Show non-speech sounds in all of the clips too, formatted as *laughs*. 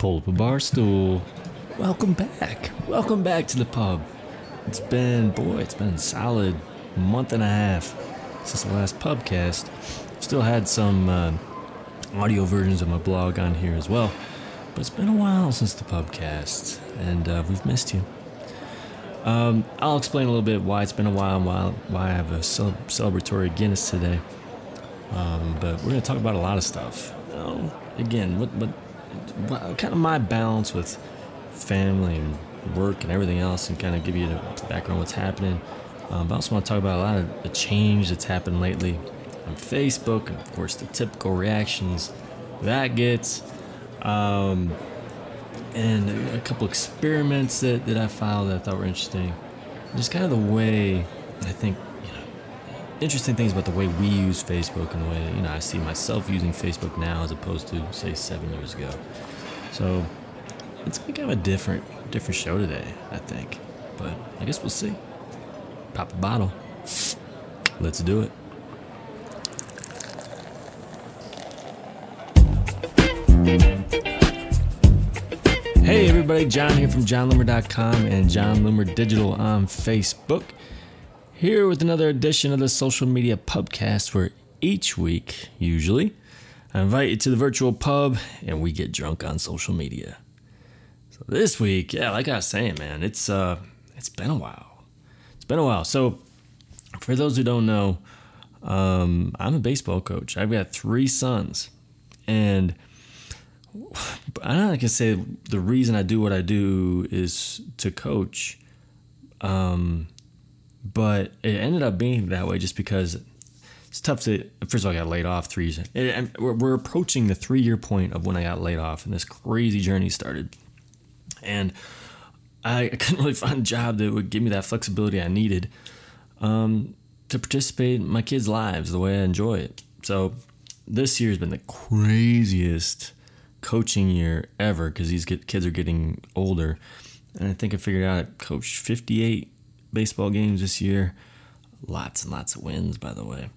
Pull up a bar stool. Welcome back. Welcome back to the pub. It's been, boy, it's been solid month and a half since the last pubcast. Still had some uh, audio versions of my blog on here as well. But it's been a while since the pubcast, and uh, we've missed you. Um, I'll explain a little bit why it's been a while and why, why I have a cel- celebratory Guinness today. Um, but we're going to talk about a lot of stuff. Know, again, what, what, kind of my balance with family and work and everything else, and kind of give you the background what's happening. Um, but I also want to talk about a lot of the change that's happened lately on Facebook, and of course, the typical reactions that gets. Um, and a, couple experiments that, that I found that I thought were interesting. Just kind of the way I think, interesting things about the way we use Facebook and the way, you know, I see myself using Facebook now as opposed to, say, seven years ago. So it's gonna kind of a different, different show today, I think. But I guess we'll see. Pop a bottle. Let's do it. Hey everybody, Jon here from jonloomer.com and Jon Loomer Digital on Facebook. Here with another edition of the social media pubcast where each week, usually, I invite you to the virtual pub and we get drunk on social media. So this week, yeah, like I was saying, man, it's uh it's been a while. It's been a while. So for those who don't know, um, I'm a baseball coach. I've got three sons. And I'm not gonna say the reason I do what I do is to coach, um, but it ended up being that way just because it's tough to. First of all, I got laid off three. years. And we're, we're approaching the three year point of when I got laid off, and this crazy journey started. And I couldn't really find a job that would give me that flexibility I needed um, to participate in my kids' lives the way I enjoy it. So this year has been the craziest coaching year ever because these kids are getting older. And I think I figured out I coached 58 baseball games this year. Lots and lots of wins, by the way.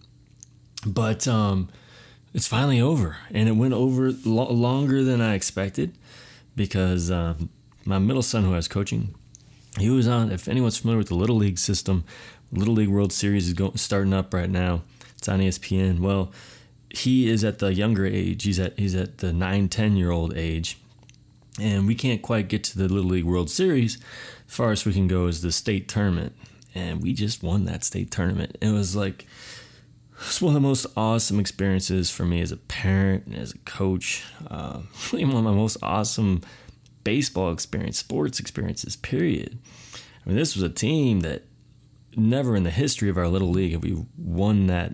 But um, it's finally over. And it went over lo- longer than I expected because uh, my middle son, who I was coaching, he was on, if anyone's familiar with the Little League system, Little League World Series is going, starting up right now. It's on ESPN. Well, he is at the younger age. He's at he's at the 9, 10 year old age. And we can't quite get to the Little League World Series. Far as we can go is the state tournament. And we just won that state tournament. It was like it's one of the most awesome experiences for me as a parent and as a coach. Uh, *laughs* really one of my most awesome baseball experience, sports experiences, period. I mean, this was a team that never in the history of our little league have we won that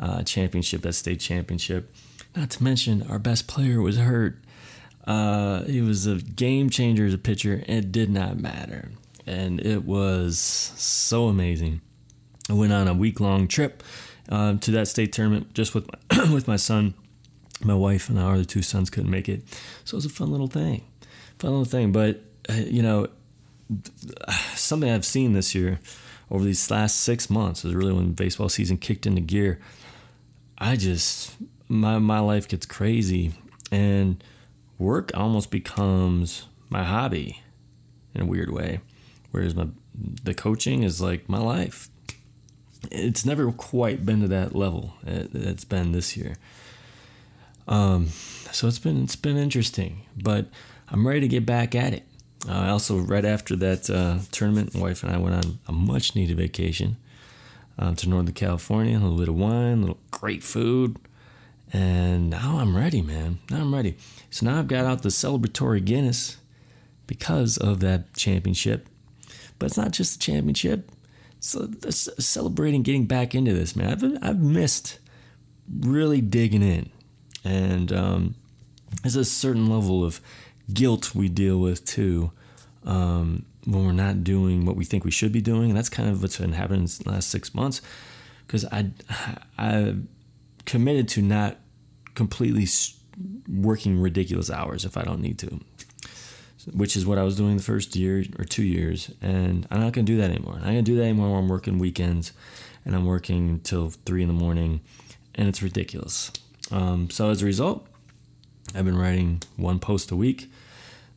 uh, championship, that state championship. Not to mention, our best player was hurt. Uh, he was a game changer as a pitcher. And it did not matter. And it was so amazing. I went on a week long trip uh, to that state tournament just with my, *clears throat* with my son. My wife and our other two sons couldn't make it. So it was a fun little thing. Fun little thing. But, uh, you know, something I've seen this year over these last six months is really when baseball season kicked into gear. I just my my life gets crazy and work almost becomes my hobby in a weird way. Whereas my the coaching is like my life. It's never quite been to that level. It, it's been this year. Um, so it's been it's been interesting, but I'm ready to get back at it. Uh, also, right after that uh, tournament, wife and I went on a much needed vacation um, to Northern California, a little bit of wine, a little great food. And now I'm ready, man. Now I'm ready. So now I've got out the celebratory Guinness because of that championship. But it's not just the championship. It's celebrating getting back into this, man. I've, I've missed really digging in. And um, there's a certain level of guilt we deal with too. Um, when we're not doing what we think we should be doing. And that's kind of what's been happening in the last six months because I, *sighs* I committed to not completely working ridiculous hours if I don't need to, which is what I was doing the first year or two years. And I'm not going to do that anymore. I'm not going to do that anymore I'm working weekends and I'm working till three in the morning and it's ridiculous. Um, so as a result, I've been writing one post a week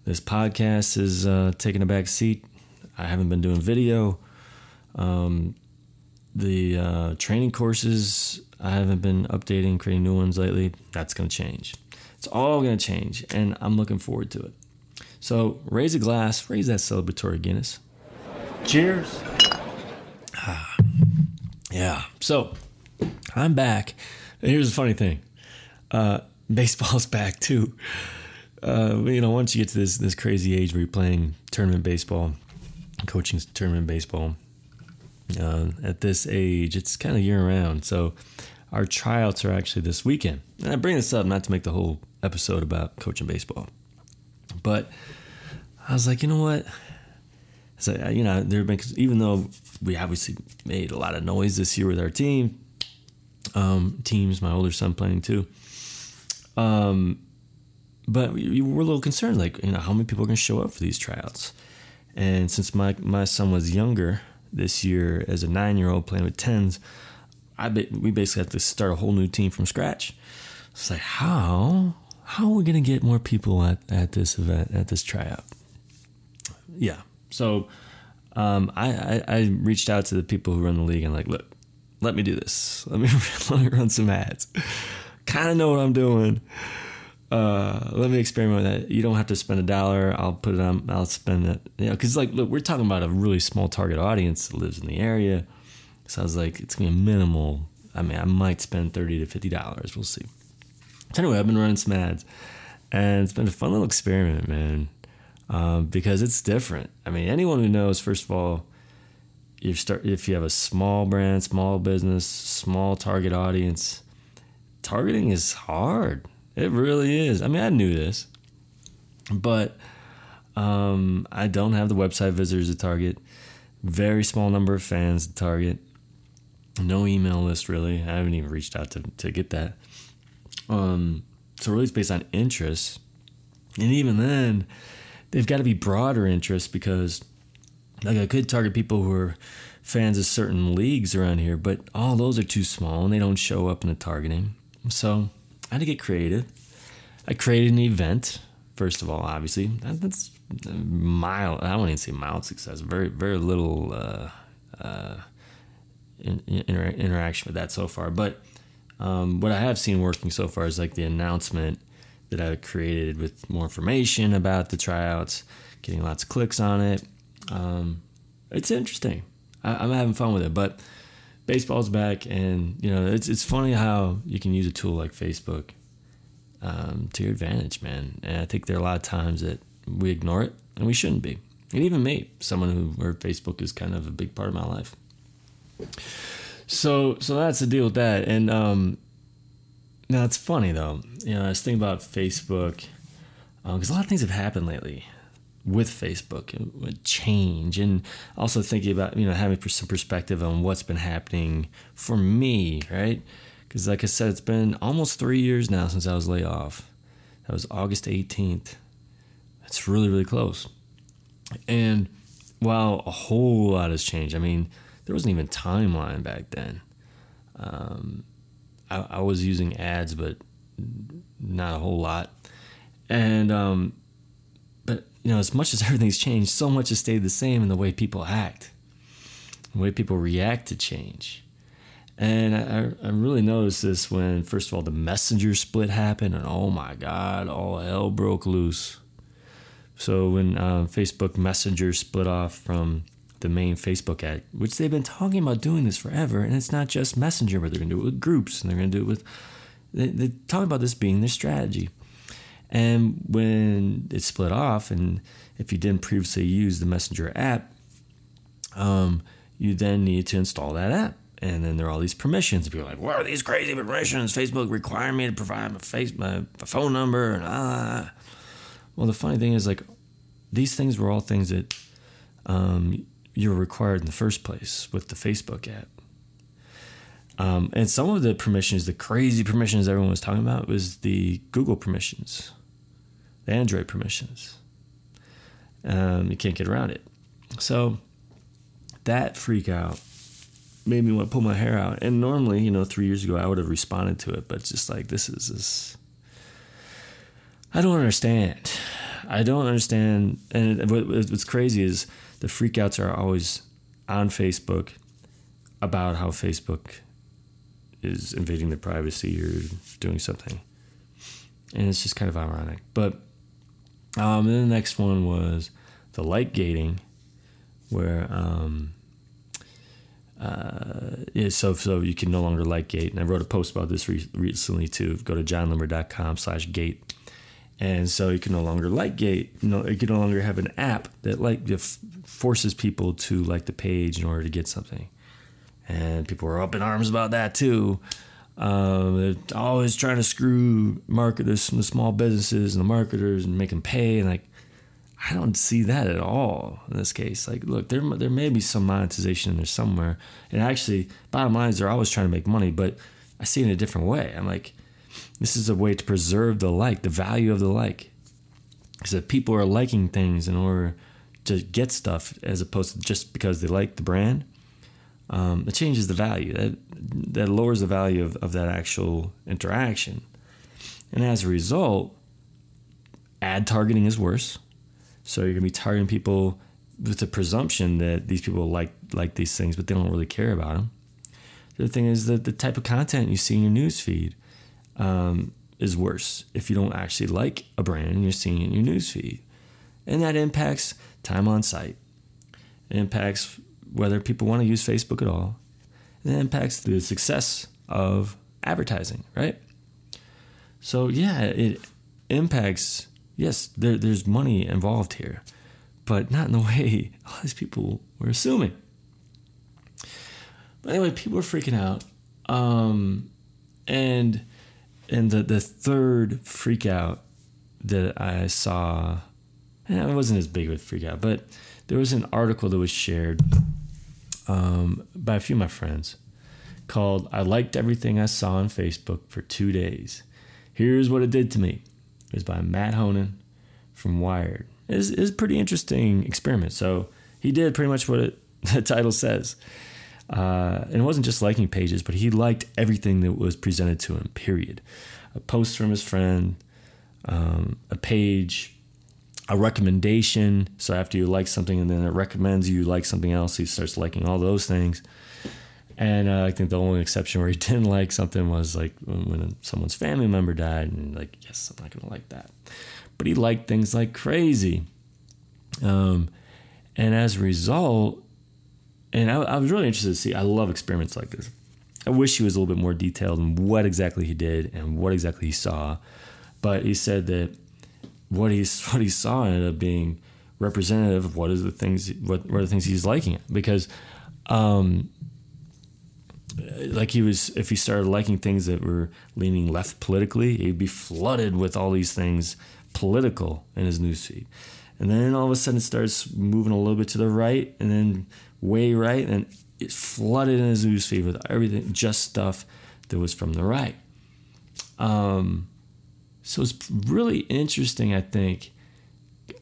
This podcast is uh, taking a back seat. I haven't been doing video. Um, the uh, training courses, I haven't been updating, creating new ones lately. That's going to change. It's all going to change, and I'm looking forward to it. So raise a glass, raise that celebratory Guinness. Cheers. Ah, yeah. So I'm back. here's the funny thing. Uh, baseball's *laughs* back too. Uh, you know, once you get to this this crazy age where you're playing tournament baseball, coaching tournament baseball, uh, at this age, it's kind of year round. So our tryouts are actually this weekend. And I bring this up not to make the whole episode about coaching baseball, but I was like, you know what? So you know, there have been even though we obviously made a lot of noise this year with our team, um, teams, my older son playing too. Um, but we, were a little concerned, like you know, how many people are going to show up for these tryouts? And since my my son was younger this year as a nine year old playing with tens, I be, we basically have to start a whole new team from scratch. It's like how how are we to get more people at, at this event at this tryout? Yeah, so um, I, I, I reached out to the people who run the league and like, look, let me do this. Let me *laughs* let me run some ads. kind of know what I'm doing. Uh, let me experiment with that. You don't have to spend a dollar. I'll put it on. I'll spend it. You know, because like, look, we're talking about a really small target audience that lives in the area. So I was like, it's gonna be minimal. I mean, I might spend thirty to fifty dollars. We'll see. So anyway, I've been running some ads, and it's been a fun little experiment, man. Um, because it's different. I mean, anyone who knows, first of all, you start if you have a small brand, small business, small target audience, targeting is hard. It really is. I mean, I knew this, but um, I don't have the website visitors to target. Very small number of fans to target. No email list really. I haven't even reached out to to get that. Um, so really, it's based on interest, and even then, they've got to be broader interests because like I could target people who are fans of certain leagues around here, but all those are too small and they don't show up in the targeting. So I had to get creative. I created an event. First of all, obviously, that's mild. I won't even say mild success. Very, very little uh, uh, in, inter- interaction with that so far. But um, what I have seen working so far is like the announcement that I created with more information about the tryouts, getting lots of clicks on it. Um, it's interesting. I, am having fun with it, but baseball's back, and you know it's it's funny how you can use a tool like Facebook um, to your advantage, man. And I think there are a lot of times that we ignore it, and we shouldn't be. And even me, someone who where Facebook is kind of a big part of my life. So so that's the deal with that, and um, now it's funny though. You know, I was thinking about Facebook because um, a lot of things have happened lately with Facebook, change, and also thinking about you know having some perspective on what's been happening for me, right? Because like I said, it's been almost three years now since I was laid off. That was August 18th. That's really really close. And while a whole lot has changed, I mean, there wasn't even timeline back then. Um, I, I was using ads, but not a whole lot. And um, but you know, as much as *laughs* everything's changed, so much has stayed the same in the way people act, the way people react to change. And I, I really noticed this when, first of all, the messenger split happened, and oh my God, all hell broke loose. So when uh, Facebook Messenger split off from the main Facebook ad, which they've been talking about doing this forever, and it's not just Messenger, but they're going to do it with groups, and they're going to do it with. They, they talk about this being their strategy. And when it split off, and if you didn't previously use the Messenger app, um, you then need to install that app. And then there are all these permissions. People are like, what are these crazy permissions? Facebook requiring me to provide my face, my, my phone number, and ah. Well, the funny thing is, like, these things were all things that um, you're required in the first place with the Facebook app. Um, and some of the permissions, the crazy permissions everyone was talking about, was the Google permissions the Android permissions. Um, you can't get around it. So that freak out made me want to pull my hair out. And normally, you know, three years ago, I would have responded to it, but just like this is this. I don't understand. I don't understand. And what's crazy is the freakouts are always on Facebook about how Facebook is invading their privacy or doing something. And it's just kind of ironic. But um, then the next one was the like gating, where um, uh, so so you can no longer like gate. And I wrote a post about this re- recently too. Go to jonloomer.com slash gate. And so you can no longer like gate. You know, you can no longer have an app that like forces people to like the page in order to get something and people were up in arms about that too. Um, they're always trying to screw marketers, the small businesses and the marketers, and make them pay. And like, I don't see that at all in this case. Like, look, there there may be some monetization in there somewhere, and actually, bottom line is they're always trying to make money, but I see it in a different way. I'm like, this is a way to preserve the like, the value of the like, because if people are liking things in order to get stuff as opposed to just because they like the brand um, it changes the value. That that lowers the value of, of that actual interaction. And as a result, ad targeting is worse. So you're gonna be targeting people with the presumption that these people like like these things, but they don't really care about them. The other thing is that the type of content you see in your news feed um, is worse if you don't actually like a brand and you're seeing it in your news feed, and that impacts time on site. It impacts whether people want to use Facebook at all. It impacts the success of advertising, right? So yeah, it impacts. Yes, there, there's money involved here, but not in the *laughs* way all these people were assuming. But anyway, people were freaking out, um, and and the the third freak out that I saw, and it wasn't as big of a freak out, but there was an article that was shared um, by a few of my friends called I Liked Everything I Saw on Facebook for Two Days. Here's what it did to me. It was by Matt Honan from Wired. It's, it's a pretty interesting experiment. So he did pretty much what it, *laughs* the title says. Uh, and it wasn't just liking pages, but he liked everything that was presented to him, period. A post from his friend, um, a page, a recommendation. So after you like something and then it recommends you like something else, he starts liking all those things. And uh, I think the only exception where he *laughs* didn't like something was like when, someone's family member died, and like, yes, I'm not gonna like that. But he liked things like crazy. Um, and as a result, and I, I was really interested to see. I love experiments like this. I wish he was a little bit more detailed in what exactly he did and what exactly he saw. But he said that what he *laughs* what he saw ended up being representative of what is the things what, are the things he's liking because um like he was if he started liking things that were leaning left politically he'd be flooded with all these things political in his newsfeed and then all of a sudden it starts moving a little bit to the right and then way right and it's flooded in his newsfeed with everything just stuff that was from the right. Um so it's really interesting, I think,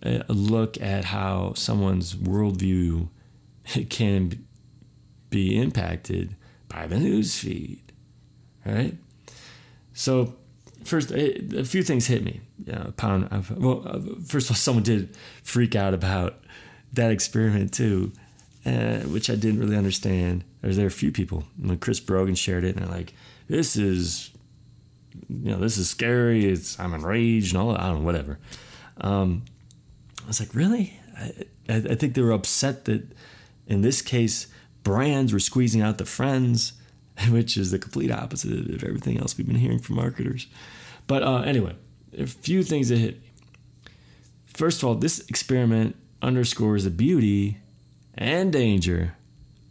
a look at how someone's worldview *laughs* can be impacted by the news feed, right? So, first, a few things hit me. You pound, well, uh, first of all, *laughs* someone did freak out about that experiment too, uh, which I didn't really understand. There there a few people. When Chris Brogan shared it, and they're like, "This is you know, this is scary. It's I'm enraged and all. that. I don't know, whatever. Um, I was like, really? I, I think they were upset that in this case, brands were squeezing out the friends, *laughs* which is the complete opposite of everything else we've been hearing from marketers. But uh, anyway, a few things that hit me. First of all, this experiment underscores the beauty and danger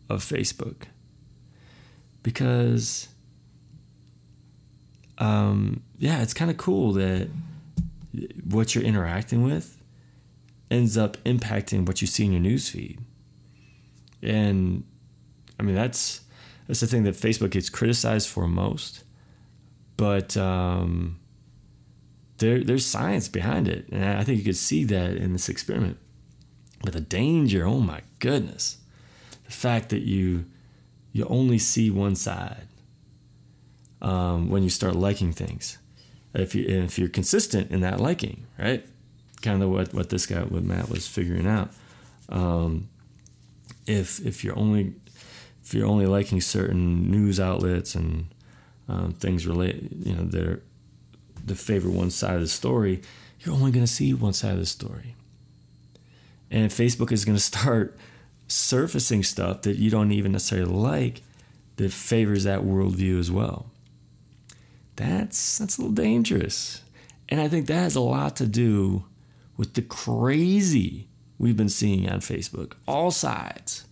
of Facebook because um, yeah, it's kind of cool that what you're interacting with ends up impacting what you see in your newsfeed. And I mean, that's that's the thing that Facebook gets criticized for most. But um, there, there's science behind it, and I think you could see that in this experiment. But the danger, oh my goodness, the fact that you you only see one side um, when you start liking things. If you if you're consistent in that liking, right? kind of what what this guy, what Matt was figuring out. Um, if if you're only if you're only liking certain news outlets and um, things relate, you know, that are that favor one side of the story, you're only going to see one side of the story. And Facebook is going *laughs* to start surfacing stuff that you don't even necessarily like that favors that worldview as well. That's that's a little dangerous. And I think that has a lot to do with the crazy we've been seeing on Facebook, all sides.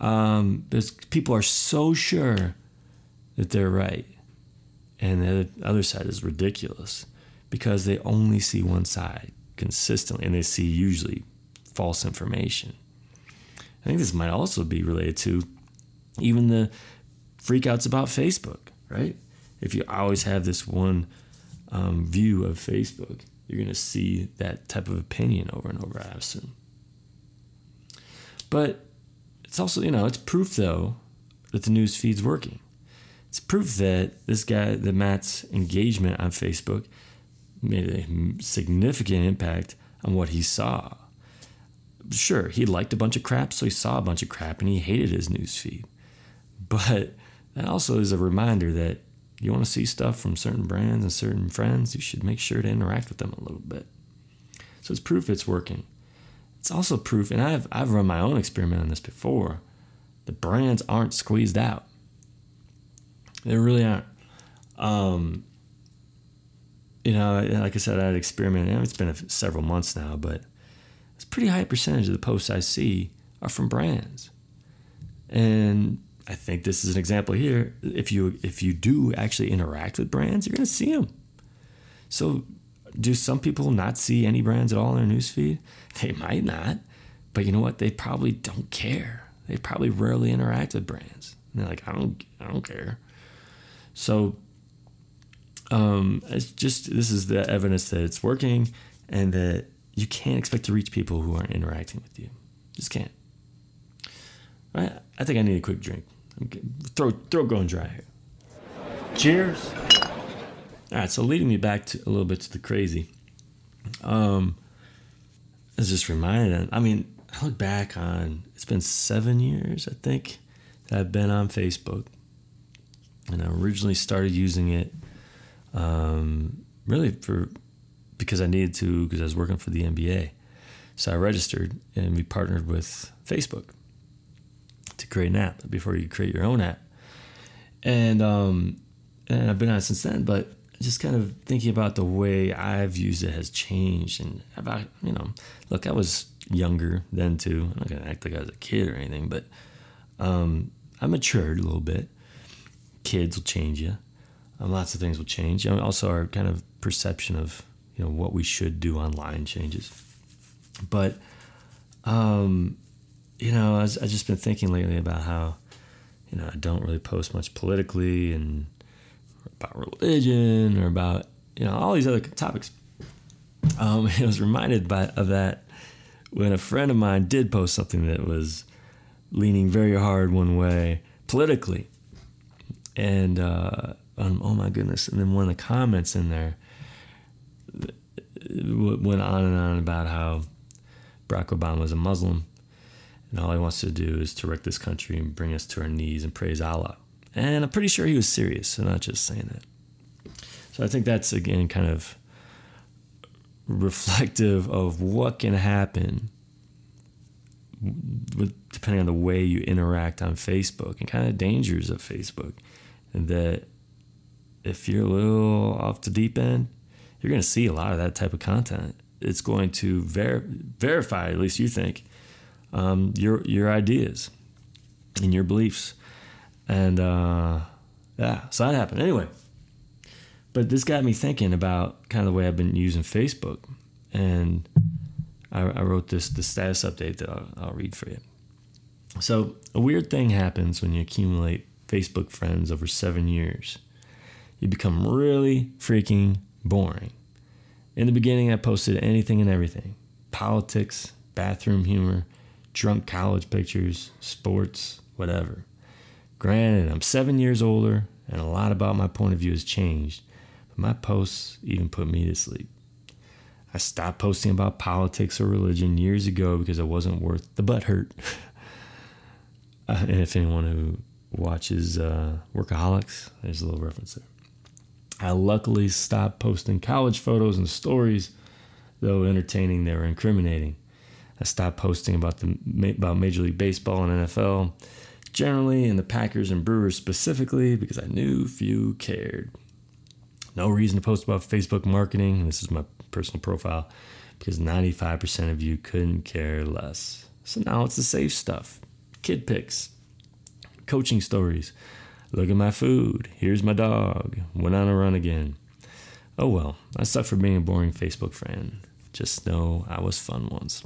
Um, people are so sure that they're right, and the other side is ridiculous because they only see one side consistently, and they see usually false information. I think this might also be related to even the freakouts about Facebook, right? If you always have this one um, view of Facebook, you're going to see that type of opinion over and over, I assume. But it's also, you know, it's proof though that the news feed's working. It's proof that this guy, that Matt's engagement on Facebook made a significant impact on what he saw. Sure, he liked a bunch of crap, so he saw a bunch of crap and he hated his news feed. But that also is a reminder that you want to see stuff from certain brands and certain friends, you should make sure to interact with them a little bit. So it's proof it's working. It's also proof, and I've I've run my own experiment on this before. The brands aren't squeezed out. They really aren't. Um, you know, like I said, I had experimented. It's been several months now, but it's a pretty high percentage of the posts I see are from brands. And I think this is an example here. If you if you do actually interact with brands, you're going to see them. So, do some people not see any brands at all in their newsfeed? They might not, but you know what? They probably don't care. They probably rarely interact with brands. And they're like, I don't, I don't care. So, um, it's just this is the evidence that it's working, and that you can't expect to reach people who aren't interacting with you. Just can't. I, I think I need a quick drink. Throw throw going dry here. Cheers. All right, so leading me back to a little bit to the crazy. Um, I was just reminded. I mean, I look back on it's been seven years, I think, that I've been on Facebook, and I originally started using it um, really for because I needed to because I was working for the NBA. So I registered and we partnered with Facebook to create an app before you create your own app. And um, and I've been on it since then, but just kind of thinking about the way I've used it has changed and about you know, look, I was younger then too. I'm not gonna act like I was a kid or anything, but um, I matured a little bit. Kids will change you. Um, lots of things will change. I mean, also, our kind of perception of you know what we should do online changes. But um, you know, I have just been thinking lately about how, you know, I don't really post much politically and about religion or about, you know, all these other topics. Um, *laughs* I was reminded by of that when a friend of mine did post something that was leaning very hard one way politically. And, uh, um, oh my goodness. And then one of the comments in there went on and on about how Barack Obama was a Muslim and all he wants to do is to wreck this country and bring us to our knees and praise Allah. And I'm pretty sure he was serious, so not just saying that. So I think that's again kind of reflective of what can happen with, depending on the way you interact on Facebook and kind of dangers of Facebook. And that if you're a little off the deep end, you're going to see a lot of that type of content. It's going to ver- verify, at least you think, um, your your ideas and your beliefs, and uh, yeah, so that happened anyway. But this got me thinking about kind of the way I've been using Facebook, and I, I wrote this the status update that I'll, I'll read for you. So a weird thing happens when you accumulate Facebook friends over seven years. You become really freaking boring. In the beginning, I posted anything and everything politics, bathroom humor, drunk college pictures, sports, whatever. Granted, I'm seven years older and a lot about my point of view has changed, but my posts even put me to sleep. I stopped posting about politics or religion years ago because it wasn't worth the butt hurt. *laughs* uh, and if anyone who watches uh, Workaholics, there's a little reference there. I luckily stopped posting college photos and stories, though entertaining, they were incriminating. I stopped posting about the about Major League Baseball and NFL generally, and the Packers and Brewers specifically, because I knew few cared. No reason to post about Facebook marketing. This is my personal profile because 95% of you couldn't care less. So now it's the safe stuff kid pics, coaching stories. Look at my food. Here's my dog. Went on a run again. Oh well, I suck for being a boring Facebook friend. Just know I was fun once.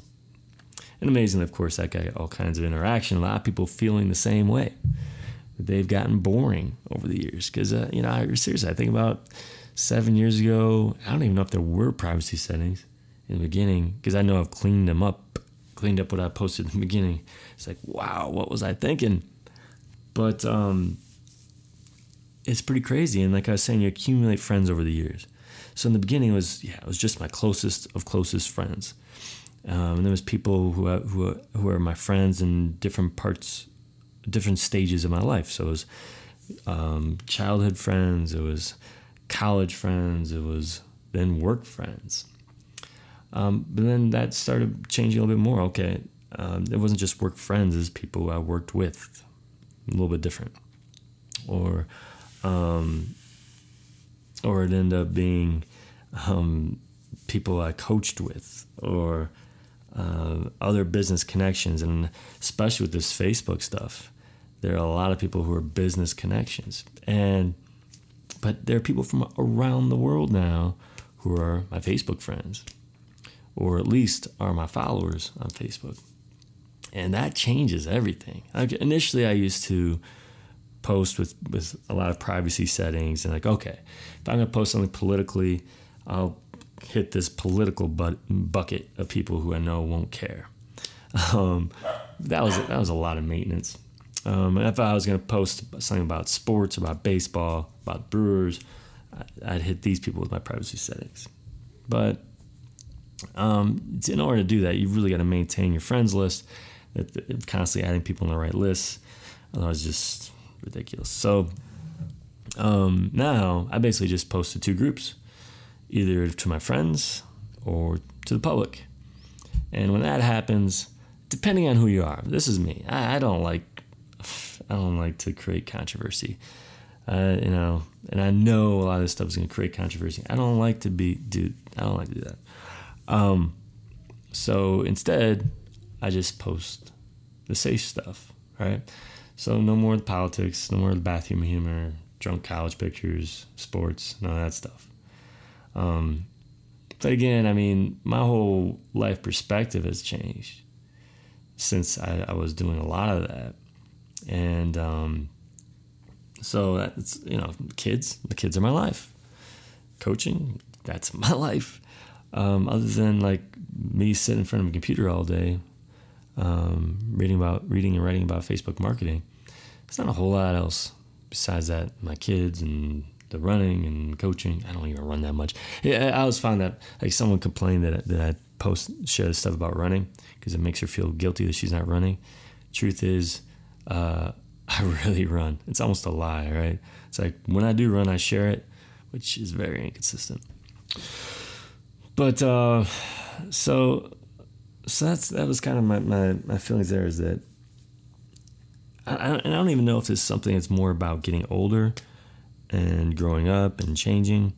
And amazing, of course, that got all kinds of interaction. A lot of people feeling the same way. They've gotten boring over the years because, uh, you know, I, seriously, I think about seven years ago. I don't even know if there were privacy settings in the beginning because I know I've cleaned them up, cleaned up what I posted in the beginning. It's like, wow, what was I thinking? But um, it's pretty crazy. And like I was saying, you accumulate friends over the years. So in the beginning, it was yeah, it was just my closest of closest friends. Um, and there was people who who who are my friends in different parts, different stages of my life. So it was um, childhood friends, it was college friends, it was then work friends. Um, but then that started changing a little bit more. Okay, um, it wasn't just work friends; it's people I worked with, a little bit different, or um, or it ended up being um, people I coached with, or uh, other business connections, and especially with this Facebook stuff, there are a lot of people who are business connections, and but there are people from around the world now who are my Facebook friends, or at least are my followers on Facebook, and that changes everything. Like initially, I used to post with with a lot of privacy settings, and like, okay, if I'm gonna post something politically, I'll hit this political bu- bucket of people who I know won't care. Um, that was that was a lot of maintenance. Um, if I was going to post something about sports, about baseball, about Brewers, I'd hit these people with my privacy settings. But um, in order to do that, you've really got to maintain your friends list, constantly adding people on the right lists. Otherwise, just ridiculous. So um, now I basically just posted two groups either to my friends or to the public. And when that happens, depending on who you are, this is me. I, I don't like *sighs* I don't like to create controversy. Uh, you know, and I know a lot of this stuff is going to create controversy. I don't like to be, dude. I don't like to do that. Um, so instead, I just post the safe stuff, right? So no more politics, no more bathroom humor, drunk college pictures, sports, none of that stuff. Um, but again, I mean, my whole life perspective has changed since I, I was doing a lot of that. And um, so that's, you know, kids, the kids are my life. Coaching, that's *laughs* my life. Um, other than like me sitting in front of a computer all day, um, reading about reading and writing about Facebook marketing, it's not a whole lot else besides that. My kids and the running and coaching. I don't even run that much. Yeah, I always find that like someone complained that that I post share stuff about running because it makes her feel guilty that she's not running. Truth is, uh, *laughs* I really run. It's almost a lie, right? It's like when I do run, I share it, which is very inconsistent. But uh, so so that's that was kind of my, my, my feelings there is that I, I, don't even know if is something that's more about getting older and growing up and changing,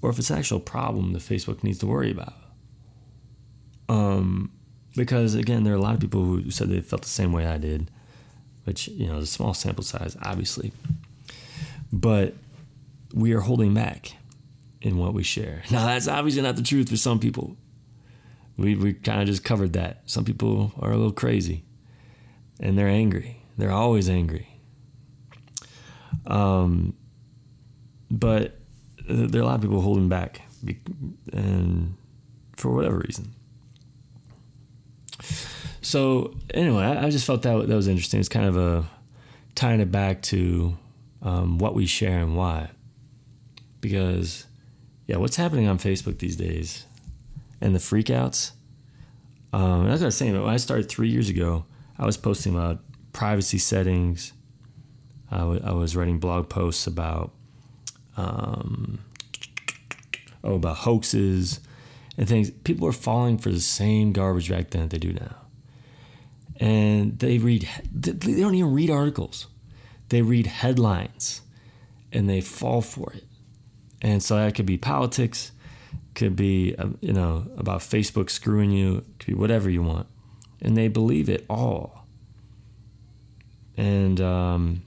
or if it's an actual problem that Facebook needs to worry about. Um, because again, there are a lot of people who said they felt the same way I did, which you know is a small sample size, obviously. But we are holding back in what we share. *laughs* Now that's obviously not the truth for some people. We we kind of just covered that. Some people are a little crazy, and they're angry. They're always angry. Um, but there are a lot of people holding back, and for whatever reason. So anyway, I, just felt that that was interesting. It's kind of a tying it back to um, what we share and why, because yeah, what's happening on Facebook these days and the freakouts. Um, that's I was saying. When I started three years ago, I was posting about privacy settings. I, w- I was writing blog posts about um, oh about hoaxes and things. People are falling for the same garbage back then that they do now, and they read. They don't even read articles. They read headlines, and they fall for it. And so that could be politics, could be uh, you know about Facebook screwing you, could be whatever you want, and they believe it all. And um,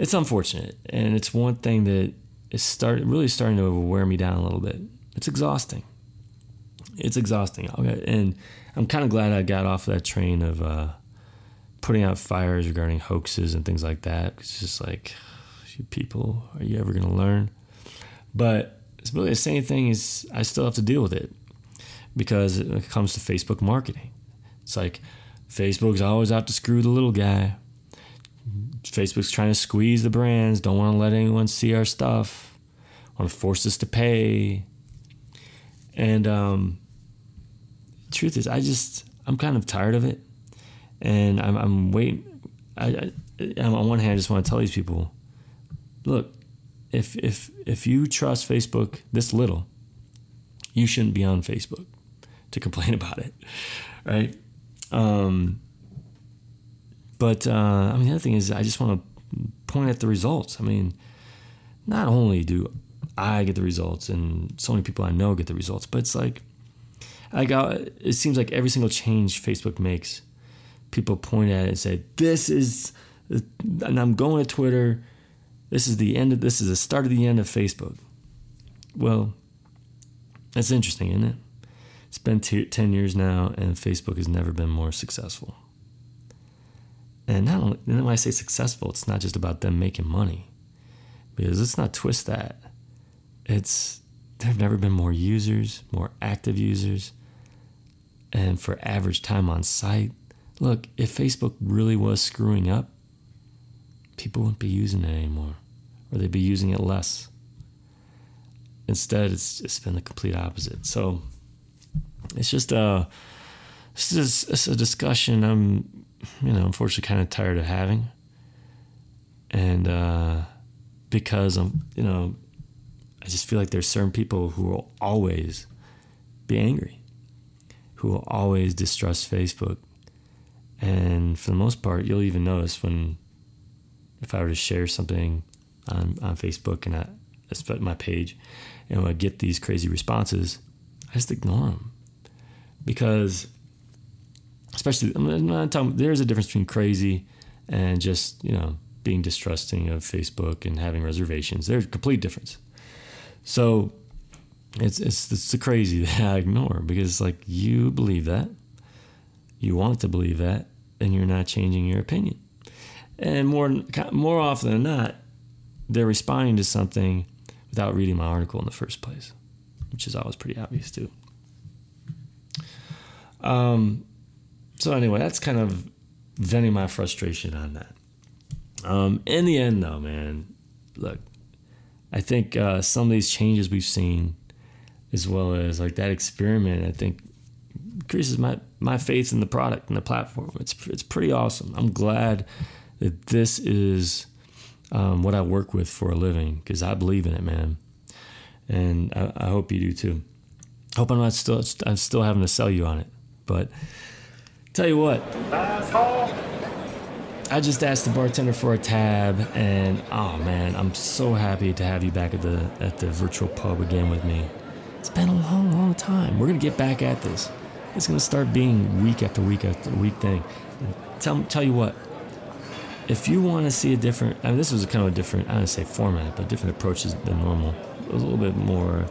it's unfortunate, and it's one thing that is start really starting to wear me down a little bit. It's exhausting. It's exhausting, okay, and I'm kind of glad I got off that train of uh, putting out fires regarding hoaxes and things like that. It's just like, *sighs* people, are you ever going to learn? But it's really the same thing as I still have to deal with it because it comes to Facebook marketing. It's like Facebook's always out to screw the little guy. Facebook's trying to squeeze the brands, don't want to let anyone see our stuff, want to force us to pay. And um, truth is, I just, I'm kind of tired of it. And I'm, I'm waiting. I, I, on one hand, I just want to tell these people look, if if if you trust Facebook this little, you shouldn't be on Facebook to complain *laughs* about it, right? Um, but uh, I mean, the other thing is, I just want to point at the results. I mean, not only do I get the results, and so many people I know get the results, but it's like I got. It seems like every single change Facebook makes, people point at it and say, "This is," and I'm going to Twitter this is the end of this is the start of the end of Facebook. Well, that's interesting, isn't it? It's been t- 10 years now, and Facebook has never been more successful. And not only, and when I say successful, it's not just about them making money, because let's not twist that. It's there have never been more users, more active users, and for average time on site. Look, if Facebook really was screwing up, people wouldn't be using it anymore, or they'd be using it less. Instead, it's, it's been the complete opposite. So it's just uh, a it's just a discussion I'm you know unfortunately kind of tired of having, and uh, because I'm you know I just feel like there's certain people who will always be angry, who will always distrust Facebook, and for the most part, you'll even notice when if I were to share something on, on Facebook and I, I my page and I get these crazy responses, I just ignore them because, especially, I'm not talking, there's a difference between crazy and just you know being distrusting of Facebook and having reservations. There's a complete difference. So it's it's it's the crazy *laughs* that I ignore because it's like you believe that, you want to believe that, and you're not changing your opinion. And more more often than not, they're responding to something without reading my article in the first place, which is always pretty obvious too. Um, so anyway, that's kind of venting my frustration on that. Um, in the end, though, man, look, I think uh, some of these changes we've seen, as well as like that experiment, I think increases my my faith in the product and the platform. It's it's pretty awesome. I'm glad that this is um, what I work with for a living because I believe in it, man. And I, I, hope you do too. Hope I'm not still I'm still having to sell you on it, but tell you what. I just asked the bartender for a tab, and oh man, I'm so happy to have you back at the at the virtual pub again with me. It's been a long, long time. We're gonna get back at this. It's gonna start being week after week after week thing. Tell tell you what, if you want to see a different, I mean, this was kind of a different, I don't say format, but different approaches than normal. It was a little bit more,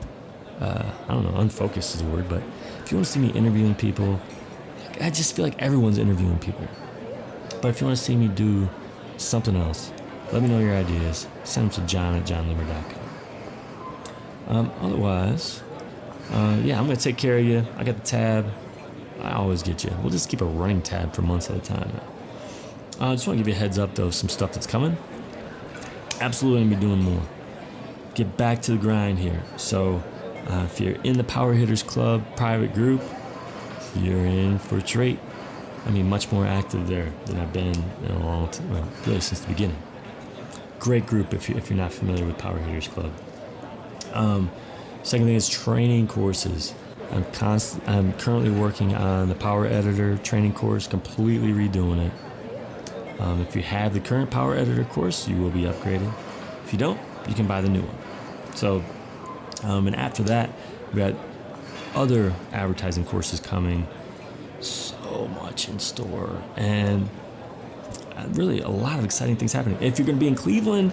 uh, I don't know, unfocused is the word, but if you want to see me interviewing people, I just feel like everyone's interviewing people. But if you want to see me do something else, let me know your ideas. Send them to jon at jonloomer.com. Um, otherwise, uh, yeah, I'm going to take care of you. I got the tab. I always get you. We'll just keep a running tab for months at a time. Uh, I just want to give you a heads up, though, some stuff that's coming. Absolutely going to be doing more. Get back to the grind here. So, Uh, if you're in the Power Hitters Club private group, you're in for a treat. I mean, much more active there than I've been in a long time, well, really since the beginning. Great group if, you, if you're not familiar with Power Hitters Club. Um, second thing is training courses. I'm const- I'm currently working on the Power Editor training course, completely redoing it. Um, if you have the current Power Editor course, you will be upgraded. If you don't, you can buy the new one. So, um, and after that, we got other advertising courses coming. So much in store, and uh, really a lot of exciting things happening. If you're going to be in Cleveland,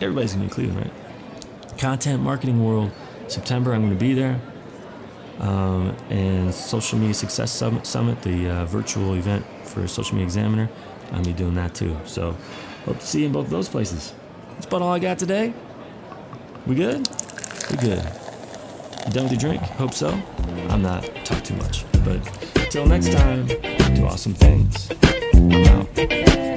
everybody's going to be in Cleveland, right? Content Marketing World, September, I'm going to be there. Um, and Social Media Success Summit, Summit the uh, virtual event for Social Media Examiner, I'm going to be doing that too. So, hope to see you in both of those places. That's about all I got today. We good? We good. Done with your drink? Hope so. I'm not. Talk too much. But until next time, do awesome things. I'm out.